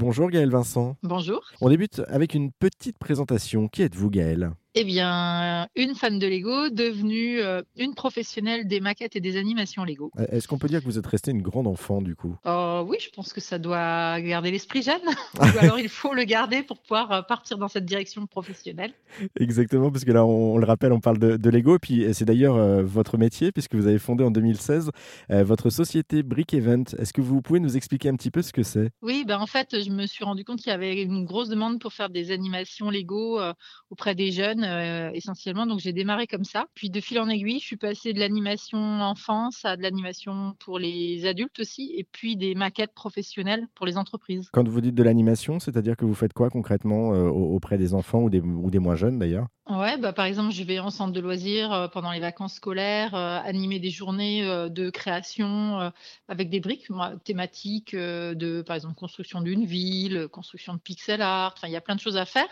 Bonjour Gaël Vincent. Bonjour. On débute avec une petite présentation. Qui êtes-vous Gaël? Eh bien, une fan de Lego devenue euh, une professionnelle des maquettes et des animations Lego. Euh, est-ce qu'on peut dire que vous êtes restée une grande enfant du coup? Oh, Oui, je pense que ça doit garder l'esprit jeune. Ou alors il faut le garder pour pouvoir euh, partir dans cette direction professionnelle. Exactement, parce que là, on, le rappelle, on parle de, Lego. Et puis c'est d'ailleurs votre métier, puisque vous avez fondé en 2016 votre société Brick Event. Est-ce que vous pouvez nous expliquer un petit peu ce que c'est? Oui, ben, en fait, je me suis rendu compte qu'il y avait une grosse demande pour faire des animations Lego auprès des jeunes euh, essentiellement. Donc j'ai démarré comme ça. Puis de fil en aiguille, je suis passée de l'animation enfance à de l'animation pour les adultes aussi, et puis des maquettes professionnelles pour les entreprises. Quand vous dites de l'animation, c'est-à-dire que vous faites quoi concrètement euh, auprès des enfants ou des, ou des moins jeunes d'ailleurs? Ouais, bah, par exemple, je vais en centre de loisirs euh, pendant les vacances scolaires, animer des journées de création avec des briques moi, thématiques de, par exemple, construction d'une ville, construction de pixel art. Enfin, il y a plein de choses à faire.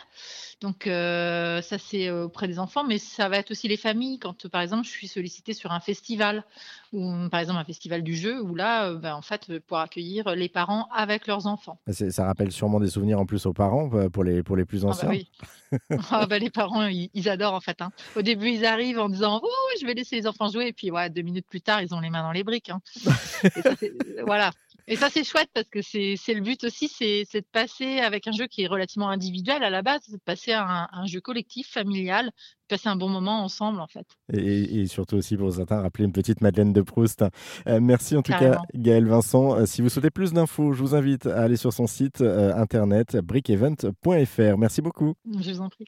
Donc, ça, c'est euh, auprès des enfants, mais ça va être aussi les familles. Quand, par exemple, je suis sollicitée sur un festival, ou par exemple un festival du jeu, où là, euh, ben, en fait, pour accueillir les parents avec leurs enfants. Ça rappelle sûrement des souvenirs en plus aux parents, euh, pour les, pour les plus ah, bah anciens. oui. ah, bah, les parents, ils, adorent en fait. Hein. Au début, ils arrivent en disant Oh, je vais laisser les enfants jouer. Et puis, ouais, deux minutes plus tard, ils ont les mains dans les briques. Hein. voilà. Et ça, c'est chouette parce que c'est le but aussi, c'est de passer avec un jeu qui est relativement individuel à la base, c'est de passer à un, jeu collectif, familial, passer un bon moment ensemble en fait. Et, surtout aussi pour certains, rappeler une petite Madeleine de Proust. Euh, merci en tout cas Gaël Vincent. Euh, si vous souhaitez plus d'infos, je vous invite à aller sur son site euh, internet brickevent.fr. Merci beaucoup. Je vous en prie.